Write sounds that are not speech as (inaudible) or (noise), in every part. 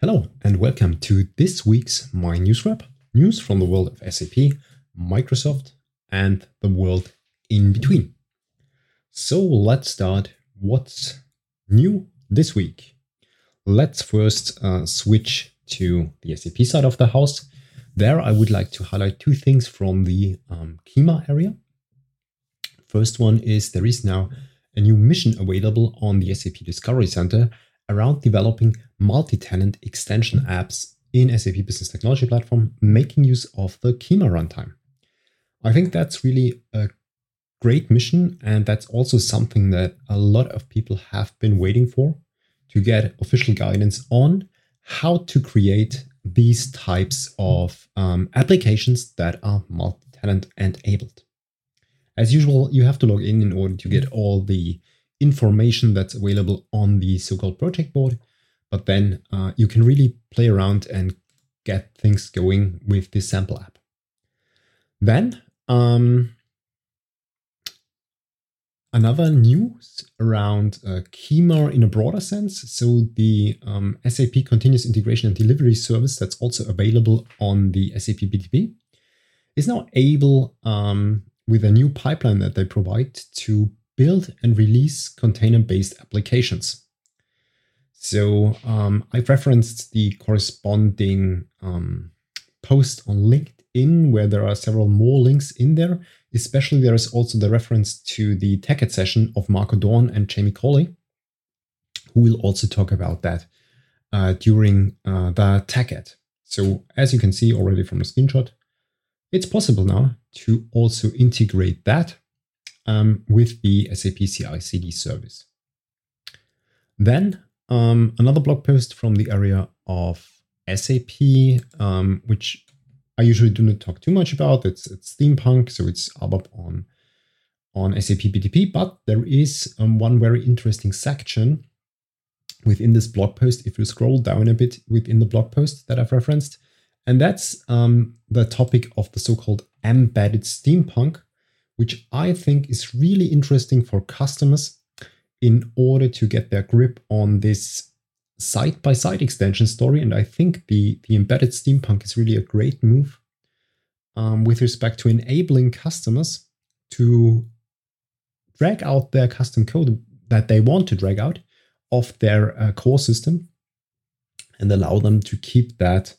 Hello and welcome to this week's My News Wrap. News from the world of SAP, Microsoft, and the world in between. So let's start. What's new this week? Let's first uh, switch to the SAP side of the house. There, I would like to highlight two things from the um, Kyma area. First one is there is now a new mission available on the SAP Discovery Center around developing multi-tenant extension apps in SAP Business Technology Platform, making use of the Kyma runtime. I think that's really a great mission, and that's also something that a lot of people have been waiting for to get official guidance on how to create these types of um, applications that are multi-tenant enabled. As usual, you have to log in in order to get all the information that's available on the so-called project board, but then uh, you can really play around and get things going with this sample app. Then um, another news around uh, Kyma in a broader sense. So the um, SAP Continuous Integration and Delivery Service that's also available on the SAP BTP is now able, um, with a new pipeline that they provide, to build and release container-based applications. So um, I've referenced the corresponding um, post on LinkedIn where there are several more links in there. Especially there is also the reference to the TechEd session of Marco Dorn and Jamie Coley, who will also talk about that uh, during uh, the TechEd. So as you can see already from the screenshot, it's possible now to also integrate that um, with the SAP CI CD service. Then um, another blog post from the area of SAP, um, which I usually do not talk too much about. It's, it's Steampunk, so it's ABAP on, on SAP BTP, but there is um, one very interesting section within this blog post. If you scroll down a bit within the blog post that I've referenced, and that's um, the topic of the so-called embedded steampunk, which I think is really interesting for customers in order to get their grip on this side by side extension story. And I think the, the embedded steampunk is really a great move um, with respect to enabling customers to drag out their custom code that they want to drag out of their uh, core system and allow them to keep that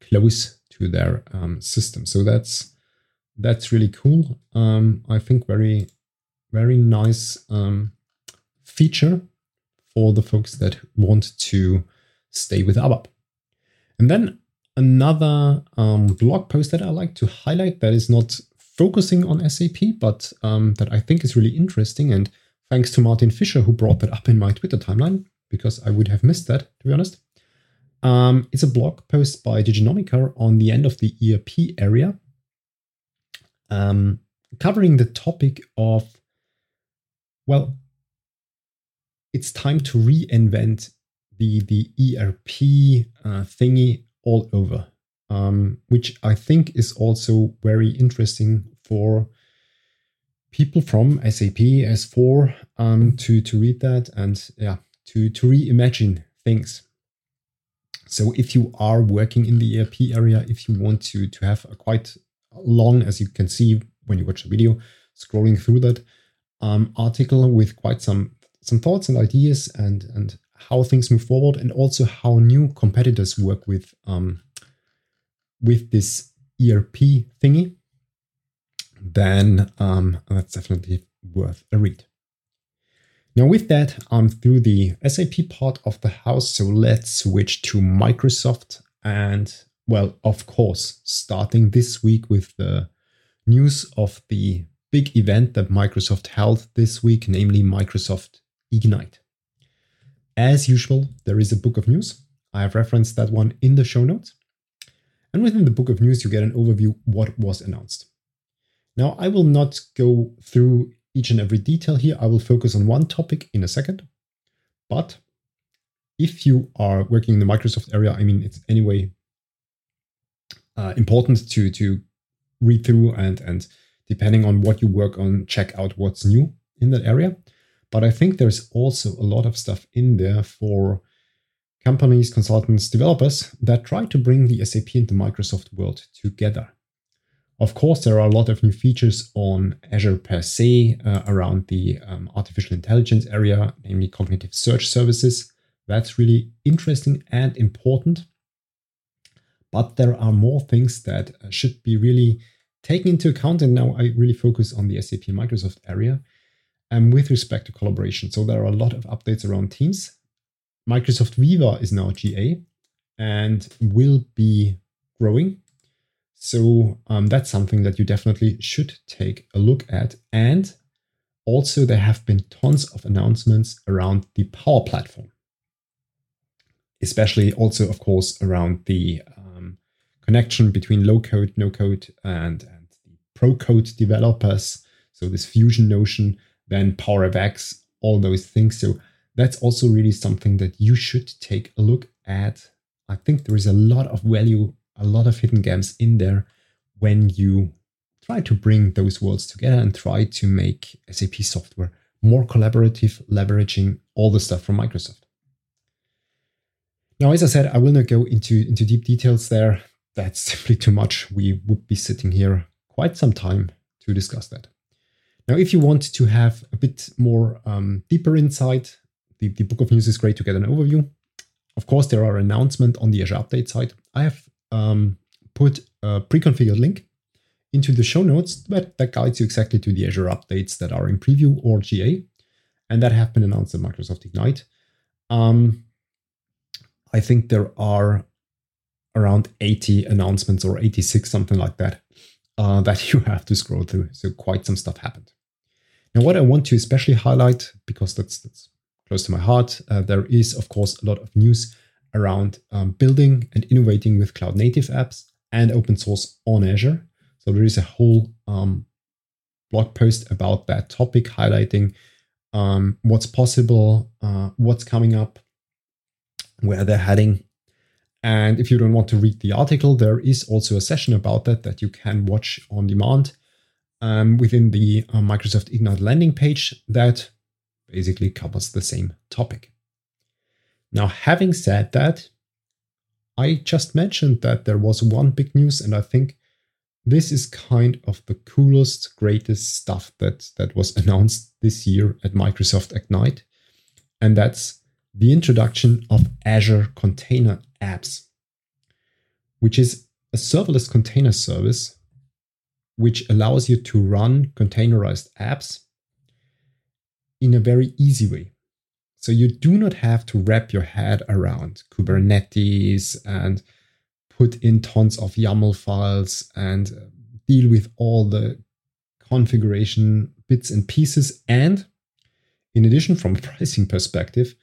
close to their um, system. So that's that's really cool. Um, I think very, very nice um, feature for the folks that want to stay with ABAP. And then another um, blog post that I like to highlight that is not focusing on SAP, but um, that I think is really interesting. And thanks to Martin Fisher, who brought that up in my Twitter timeline, because I would have missed that, to be honest. Um, it's a blog post by Diginomica on the end of the ERP area um, covering the topic of, well, it's time to reinvent the, the ERP uh, thingy all over, um, which I think is also very interesting for people from SAP S4 um, to, to read that and yeah, to, to reimagine things. So if you are working in the ERP area, if you want to, to have a quite long, as you can see when you watch the video, scrolling through that um, article with quite some some thoughts and ideas and and how things move forward, and also how new competitors work with um, with this ERP thingy. Then um, that's definitely worth a read. Now, with that, I'm through the SAP part of the house, so let's switch to Microsoft and well, of course, starting this week with the news of the big event that Microsoft held this week, namely Microsoft Ignite. As usual, there is a book of news. I have referenced that one in the show notes. And within the book of news, you get an overview what was announced. Now, I will not go through each and every detail here. I will focus on one topic in a second. But if you are working in the Microsoft area, I mean, it's anyway uh, important to to read through and and depending on what you work on, check out what's new in that area. But I think there's also a lot of stuff in there for companies, consultants, developers that try to bring the SAP and the Microsoft world together. Of course, there are a lot of new features on Azure per se uh, around the um, artificial intelligence area, namely cognitive search services. That's really interesting and important. But there are more things that uh, should be really taken into account. And now I really focus on the SAP Microsoft area and with respect to collaboration. So there are a lot of updates around Teams. Microsoft Viva is now GA and will be growing. So um, that's something that you definitely should take a look at. And also, there have been tons of announcements around the Power Platform, especially also, of course, around the um, connection between low code, no code, and, and the pro code developers. So, this fusion notion then PowerFX, all those things. So that's also really something that you should take a look at. I think there is a lot of value, a lot of hidden gems in there when you try to bring those worlds together and try to make SAP software more collaborative, leveraging all the stuff from Microsoft. Now, as I said, I will not go into, into deep details there. That's (laughs) simply too much. We would be sitting here quite some time to discuss that. Now, if you want to have a bit more um, deeper insight, the, the book of news is great to get an overview. Of course, there are announcements on the Azure Update site. I have um, put a pre-configured link into the show notes that, that guides you exactly to the Azure updates that are in preview or GA and that have been announced at Microsoft Ignite. Um, I think there are around 80 announcements or 86, something like that, uh, (laughs) that you have to scroll through. So quite some stuff happened. Now, what I want to especially highlight, because that's, that's close to my heart, uh, there is, of course, a lot of news around um, building and innovating with cloud native apps and open source on Azure. So there is a whole um, blog post about that topic, highlighting um, what's possible, uh, what's coming up, where they're heading. And if you don't want to read the article, there is also a session about that that you can watch on demand um, within the uh, Microsoft Ignite landing page that basically covers the same topic. Now, having said that, I just mentioned that there was one big news, and I think this is kind of the coolest, greatest stuff that, that was announced this year at Microsoft Ignite, and that's the introduction of Azure Container Apps, which is a serverless container service which allows you to run containerized apps in a very easy way. So you do not have to wrap your head around Kubernetes and put in tons of YAML files and uh, deal with all the configuration bits and pieces. And in addition, from a (laughs) pricing perspective,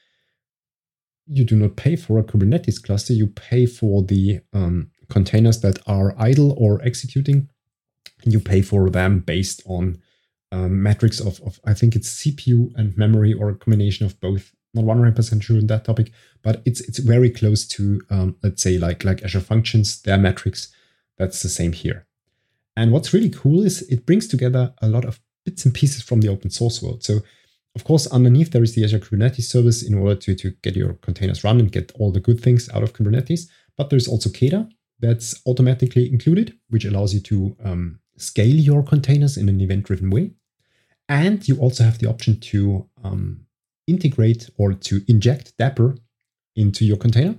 you do not pay for a Kubernetes cluster, you pay for the um, containers that are idle or executing you pay for them based on um, metrics of, of, I think it's CPU and memory or a combination of both. Not 100% sure on that topic, but it's it's very close to um, let's say like like Azure Functions, their metrics. That's the same here. And what's really cool is it brings together a lot of bits and pieces from the open source world. So of course, underneath there is the Azure Kubernetes service in order to, to get your containers run and get all the good things out of Kubernetes. But there's also KEDA that's automatically included, which allows you to um, scale your containers in an event driven way. And you also have the option to um, integrate or to inject Dapr into your container,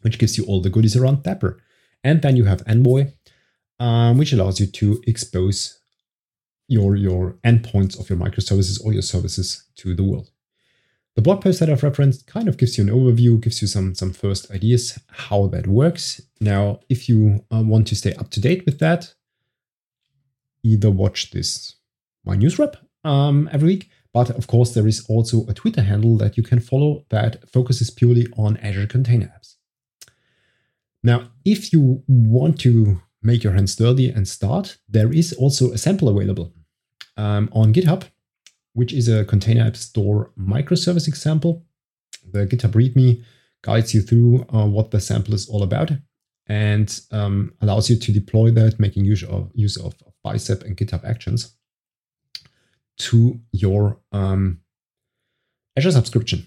which gives you all the goodies around Dapr. And then you have Envoy, um, which allows you to expose your, your endpoints of your microservices or your services to the world. The blog post that I've referenced kind of gives you an overview, gives you some, some first ideas how that works. Now, if you uh, want to stay up to date with that, either watch this my news wrap um, every week, but of course there is also a Twitter handle that you can follow that focuses purely on Azure Container Apps. Now, if you want to make your hands dirty and start, there is also a sample available um, on GitHub, which is a Container App Store microservice example. The GitHub README guides you through uh, what the sample is all about and um, allows you to deploy that, making use of, use of Bicep and GitHub Actions to your um, Azure subscription.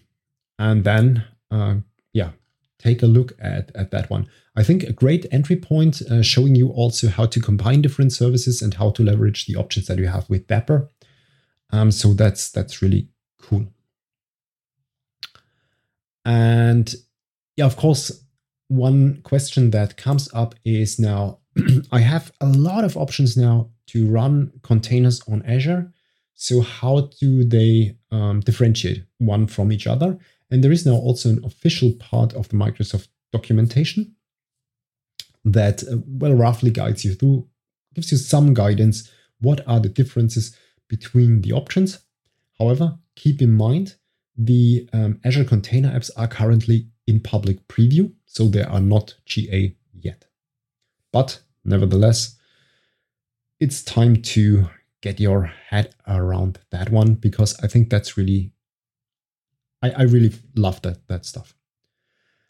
And then, uh, yeah, take a look at, at that one. I think a great entry point uh, showing you also how to combine different services and how to leverage the options that you have with Dapr. Um, so that's that's really cool. And yeah, of course, one question that comes up is now (clears throat) I have a lot of options now to run containers on Azure. So how do they um, differentiate one from each other? And there is now also an official part of the Microsoft documentation that, uh, well, roughly guides you through, gives you some guidance. What are the differences between the options? However, keep in mind the um, Azure Container Apps are currently in public preview, so they are not GA yet. But nevertheless, it's time to get your head around that one because I think that's really, I, I really love that that stuff.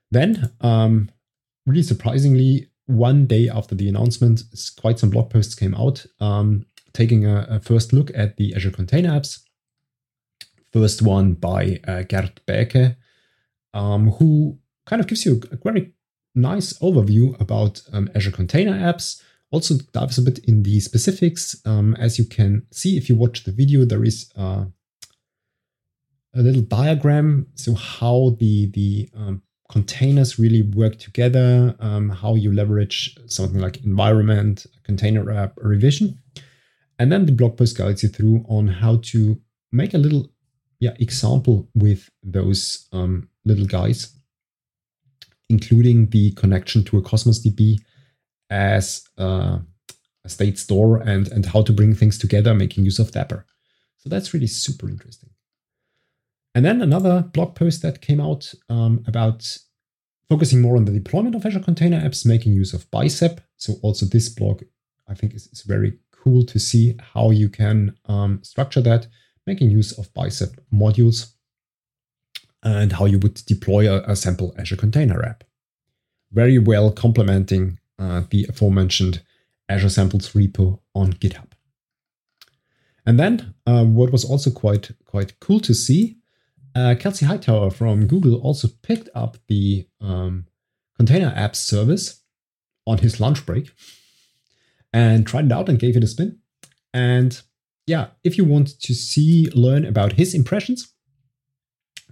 Then, um, really surprisingly, one day after the announcement, quite some blog posts came out um, taking a, a, first look at the Azure Container Apps. First one by uh, Geert Baeke, um, who kind of gives you a very nice overview about um, Azure Container Apps. Also dives a bit in the specifics. Um, as you can see, if you watch the video, there is uh, a little diagram. So how the the um, containers really work together, um, how you leverage something like environment, container app, revision. And then the blog post guides you through on how to make a little yeah, example with those um, little guys, including the connection to a Cosmos DB as uh, a state store and, and how to bring things together, making use of Dapr. So that's really super interesting. And then another blog post that came out um, about focusing more on the deployment of Azure Container Apps, making use of Bicep. So also this blog, I think, is, is very cool to see how you can um, structure that, making use of Bicep modules and how you would deploy a, a sample Azure Container App. Very well complementing uh, the aforementioned Azure Samples repo on GitHub. And then uh, what was also quite quite cool to see, uh, Kelsey Hightower from Google also picked up the um, Container Apps service on his lunch break and tried it out and gave it a spin. And yeah, if you want to see, learn about his impressions,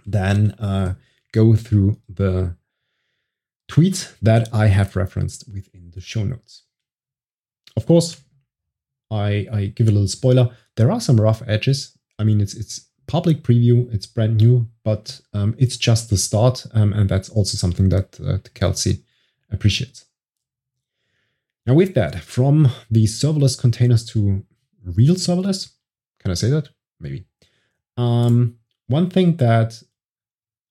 then uh, go through the tweets that I have referenced within the show notes. Of course, I, I give a little spoiler. There are some rough edges. I mean, it's it's public preview, it's brand new, but um, it's just the start, um, and that's also something that, uh, Kelsey appreciates. Now with that, from the serverless containers to real serverless, can I say that? Maybe. Um, one thing that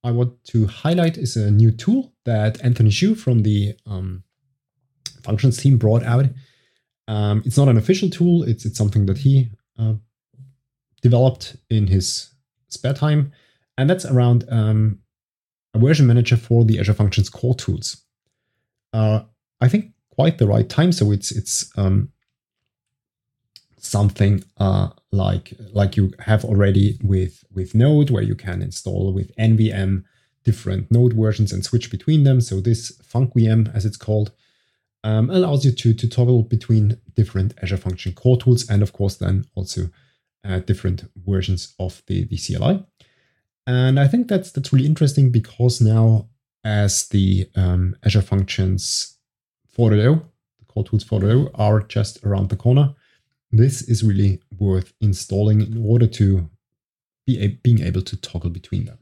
I want to highlight is a new tool that Anthony Chu from the um, functions team brought out. Um, it's not an official tool. It's it's something that he uh, developed in his spare time, and that's around um, a version manager for the Azure Functions core tools. Uh, I think quite the right time. So it's it's um, something uh, like like you have already with with Node, where you can install with NVM different Node versions and switch between them. So this FuncVM, as it's called, um, allows you to to toggle between different Azure Function core tools, and of course then also uh, different versions of the the CLI. And I think that's that's really interesting because now as the um, Azure Functions 4.0, the core tools 4.0 are just around the corner. This is really worth installing in order to be a, being able to toggle between them.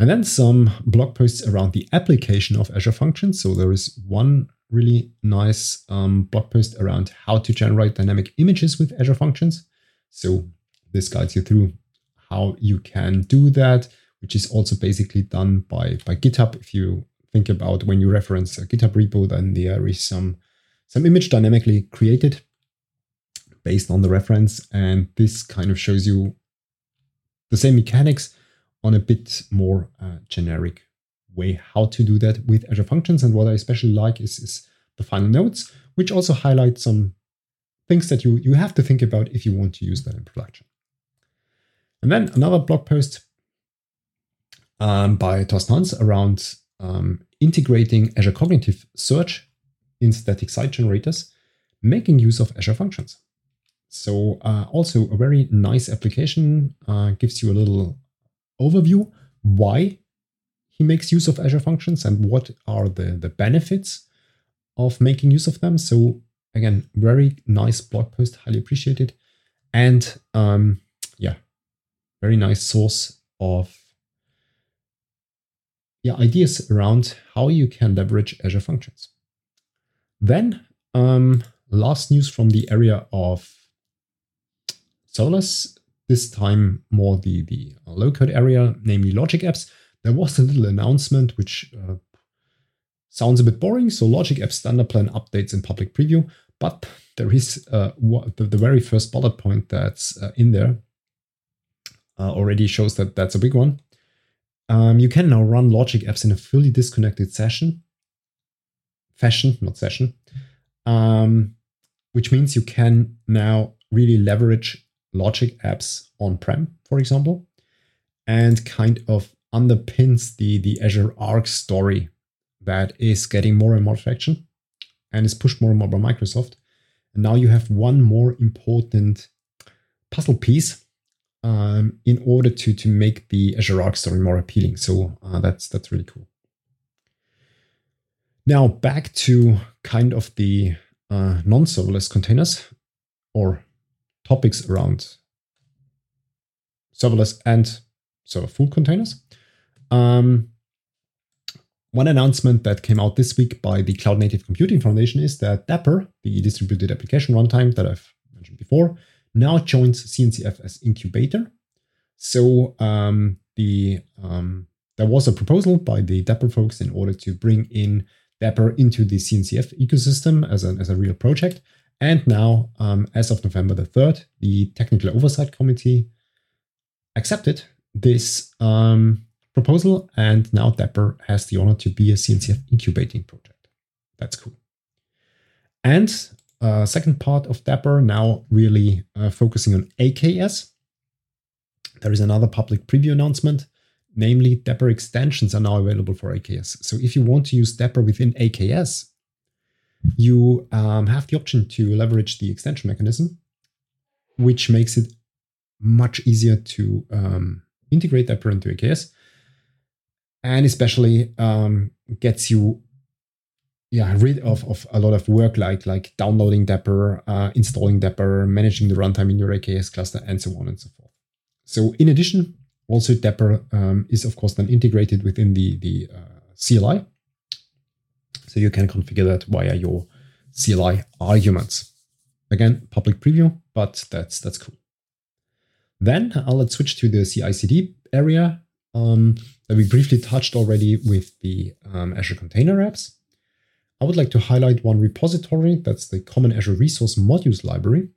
And then some blog posts around the application of Azure Functions. So there is one really nice um, blog post around how to generate dynamic images with Azure Functions. So this guides you through how you can do that, which is also basically done by, by GitHub. If you think about when you reference a GitHub repo, then there is some some image dynamically created based on the reference, and this kind of shows you the same mechanics on a bit more uh, generic way how to do that with Azure Functions. And what I especially like is, is the final notes, which also highlight some things that you, you have to think about if you want to use that in production. And then another blog post um, by Thorsten Hans around um, integrating Azure Cognitive Search in static site generators, making use of Azure Functions. So uh, also a very nice application, uh, gives you a little overview why he makes use of Azure Functions and what are the, the benefits of making use of them. So again, very nice blog post, highly appreciated. And um, yeah, very nice source of yeah, ideas around how you can leverage Azure Functions. Then um, last news from the area of serverless, this time more the, the low code area, namely Logic Apps. There was a little announcement which uh, sounds a bit boring. So Logic Apps standard plan updates in public preview, but there is uh, the, the, very first bullet point that's uh, in there uh, already shows that that's a big one. Um, you can now run Logic Apps in a fully disconnected session, fashion, not session, um, which means you can now really leverage Logic Apps on-prem, for example, and kind of underpins the, the Azure Arc story that is getting more and more traction and is pushed more and more by Microsoft. And now you have one more important puzzle piece um, in order to, to make the Azure Arc story more appealing. So uh, that's that's really cool. Now back to kind of the uh, non-serverless containers or topics around serverless and server full containers. Um, one announcement that came out this week by the Cloud Native Computing Foundation is that Dapr, the distributed application runtime that I've mentioned before, now joins CNCF as incubator. So um, the um, there was a proposal by the Dapr folks in order to bring in Dapr into the CNCF ecosystem as a, as a real project. And now, um, as of November the 3rd, the Technical Oversight Committee accepted this um, proposal, and now Dapr has the honor to be a CNCF incubating project. That's cool. And uh, second part of Dapr now really uh, focusing on AKS. There is another public preview announcement, namely Dapr extensions are now available for AKS. So if you want to use Dapr within AKS, you um, have the option to leverage the extension mechanism, which makes it much easier to um, integrate Dapr into AKS and especially um, gets you yeah rid of, of a lot of work like like downloading Dapr, uh, installing Dapr, managing the runtime in your AKS cluster, and so on and so forth. So in addition, also Dapr um, is of course then integrated within the the uh, CLI, so you can configure that via your CLI arguments. Again, public preview, but that's that's cool. Then uh, let's switch to the CI/CD area. Um, that we briefly touched already with the um, Azure Container Apps. I would like to highlight one repository, that's the Common Azure Resource Modules Library.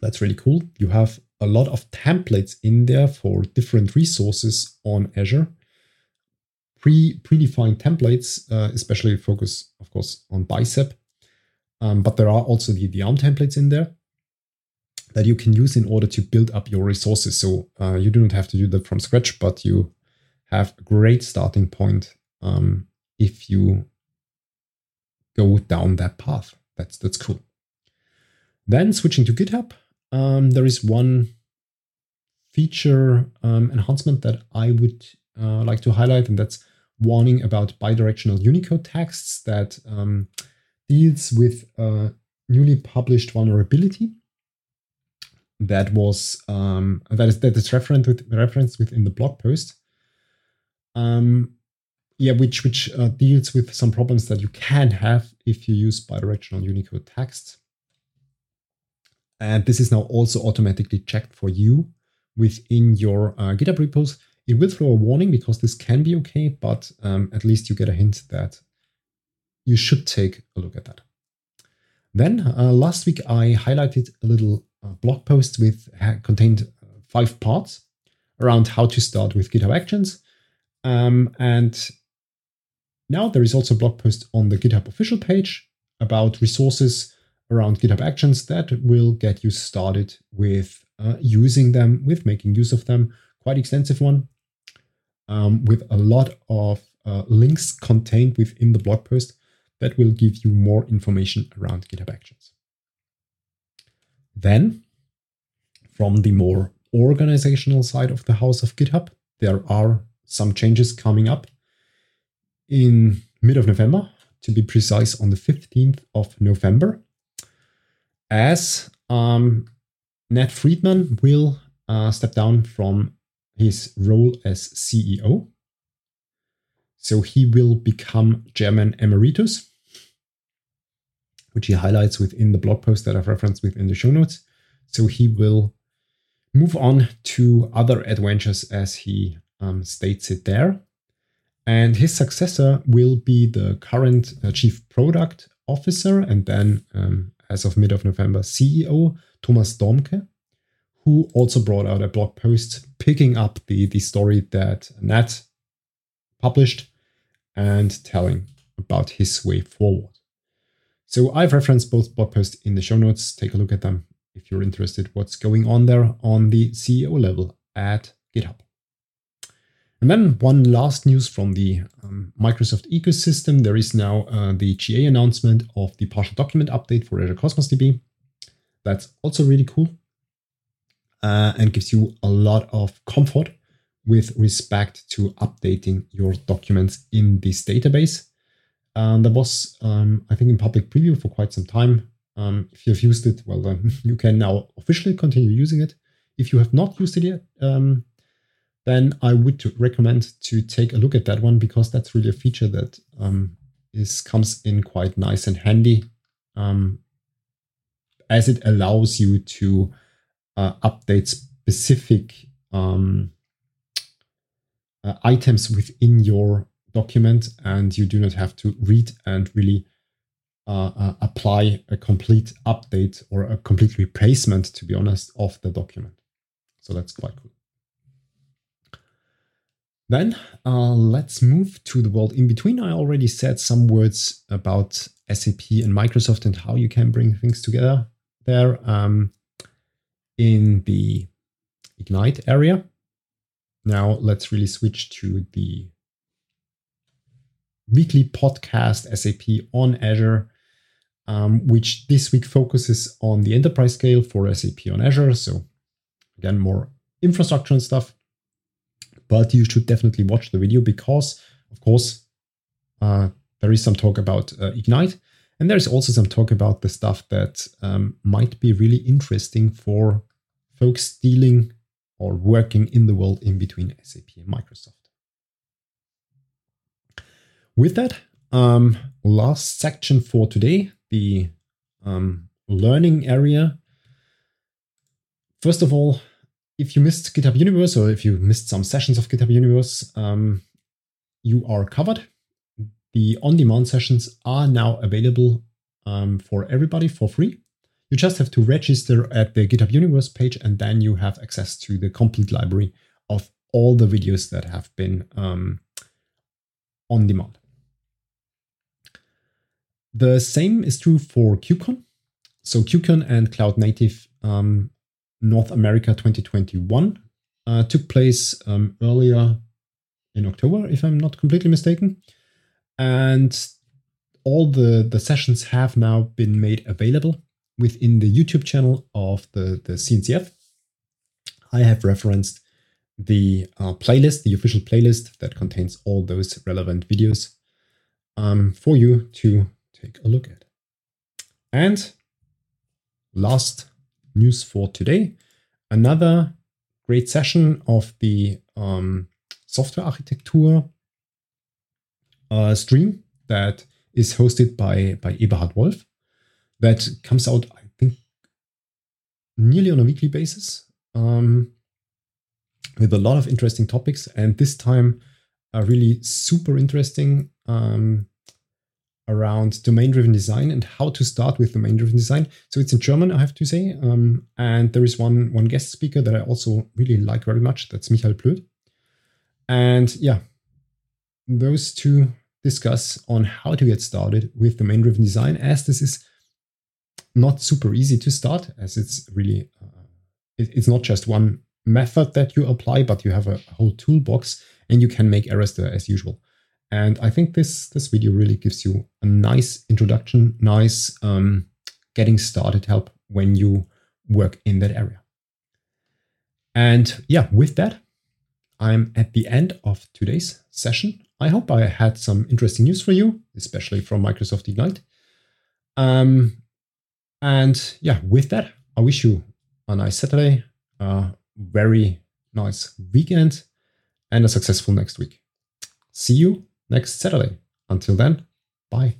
That's really cool. You have a lot of templates in there for different resources on Azure. Pre predefined templates, uh, especially focus, of course, on Bicep. Um, but there are also the, the ARM templates in there that you can use in order to build up your resources. So uh, you do not have to do that from scratch, but you have a great starting point um, if you go down that path. That's that's cool. Then switching to GitHub, um, there is one feature um, enhancement that I would uh, like to highlight, and that's warning about bidirectional Unicode texts that um, deals with a newly published vulnerability that was um, that is that is referenced with referenced within the blog post. Um, yeah, which which uh, deals with some problems that you can have if you use bidirectional Unicode text. And this is now also automatically checked for you within your uh, GitHub repos. It will throw a warning because this can be okay, but um, at least you get a hint that you should take a look at that. Then uh, last week I highlighted a little blog post with contained uh, five parts around how to start with GitHub Actions. Um, and now there is also a blog post on the GitHub official page about resources around GitHub Actions that will get you started with uh, using them, with making use of them. Quite extensive one um, with a lot of uh, links contained within the blog post that will give you more information around GitHub Actions. Then, from the more organizational side of the house of GitHub, there are some changes coming up in mid of November, to be precise, on the 15th of November, as um, Nat Friedman will uh, step down from his role as CEO. So he will become German Emeritus, which he highlights within the blog post that I've referenced within the show notes. So he will move on to other adventures as he um, states it there. And his successor will be the current uh, chief product officer and then, um, as of mid of November, CEO Thomas Dohmke, who also brought out a blog post picking up the, the story that Nat published and telling about his way forward. So I've referenced both blog posts in the show notes. Take a look at them if you're interested what's going on there on the CEO level at GitHub. And then one last news from the um, Microsoft ecosystem. There is now uh, the GA announcement of the partial document update for Azure Cosmos DB. That's also really cool uh, and gives you a lot of comfort with respect to updating your documents in this database. And that was, um, I think, in public preview for quite some time. Um, if you've used it, well, then (laughs) you can now officially continue using it. If you have not used it yet, um, then I would recommend to take a look at that one because that's really a feature that um, is comes in quite nice and handy, um, as it allows you to uh, update specific um, uh, items within your document, and you do not have to read and really uh, uh, apply a complete update or a complete replacement, to be honest, of the document. So that's quite cool. Then uh, let's move to the world in between. I already said some words about SAP and Microsoft and how you can bring things together there um, in the Ignite area. Now let's really switch to the weekly podcast SAP on Azure, um, which this week focuses on the enterprise scale for SAP on Azure. So again, more infrastructure and stuff. But you should definitely watch the video because, of course, uh, there is some talk about uh, Ignite. And there's also some talk about the stuff that um, might be really interesting for folks dealing or working in the world in between SAP and Microsoft. With that, um, last section for today, the um, learning area. First of all, if you missed GitHub Universe or if you missed some sessions of GitHub Universe, um, you are covered. The on demand sessions are now available um, for everybody for free. You just have to register at the GitHub Universe page, and then you have access to the complete library of all the videos that have been um, on demand. The same is true for KubeCon. So KubeCon and Cloud Native um, North America 2021 uh, took place um, earlier in October, if I'm not completely mistaken. And all the, the sessions have now been made available within the YouTube channel of the, the CNCF. I have referenced the uh, playlist, the official playlist that contains all those relevant videos um, for you to take a look at. And last news for today another great session of the um, software architecture uh, stream that is hosted by, by Eberhard Wolff that comes out, I think, nearly on a weekly basis um, with a lot of interesting topics. And this time, a really super interesting um, around domain driven design and how to start with domain driven design. So it's in German, I have to say. Um, and there is one, one guest speaker that I also really like very much. That's Michael Plöd. And yeah, those two discuss on how to get started with domain driven design, as this is not super easy to start, as it's really, uh, it, it's not just one method that you apply, but you have a whole toolbox and you can make errors there as usual. And I think this this video really gives you a nice introduction, nice um, getting started help when you work in that area. And yeah, with that, I'm at the end of today's session. I hope I had some interesting news for you, especially from Microsoft Ignite. Um, and yeah, with that, I wish you a nice Saturday, a very nice weekend, and a successful next week. See you next Saturday. Until then, bye.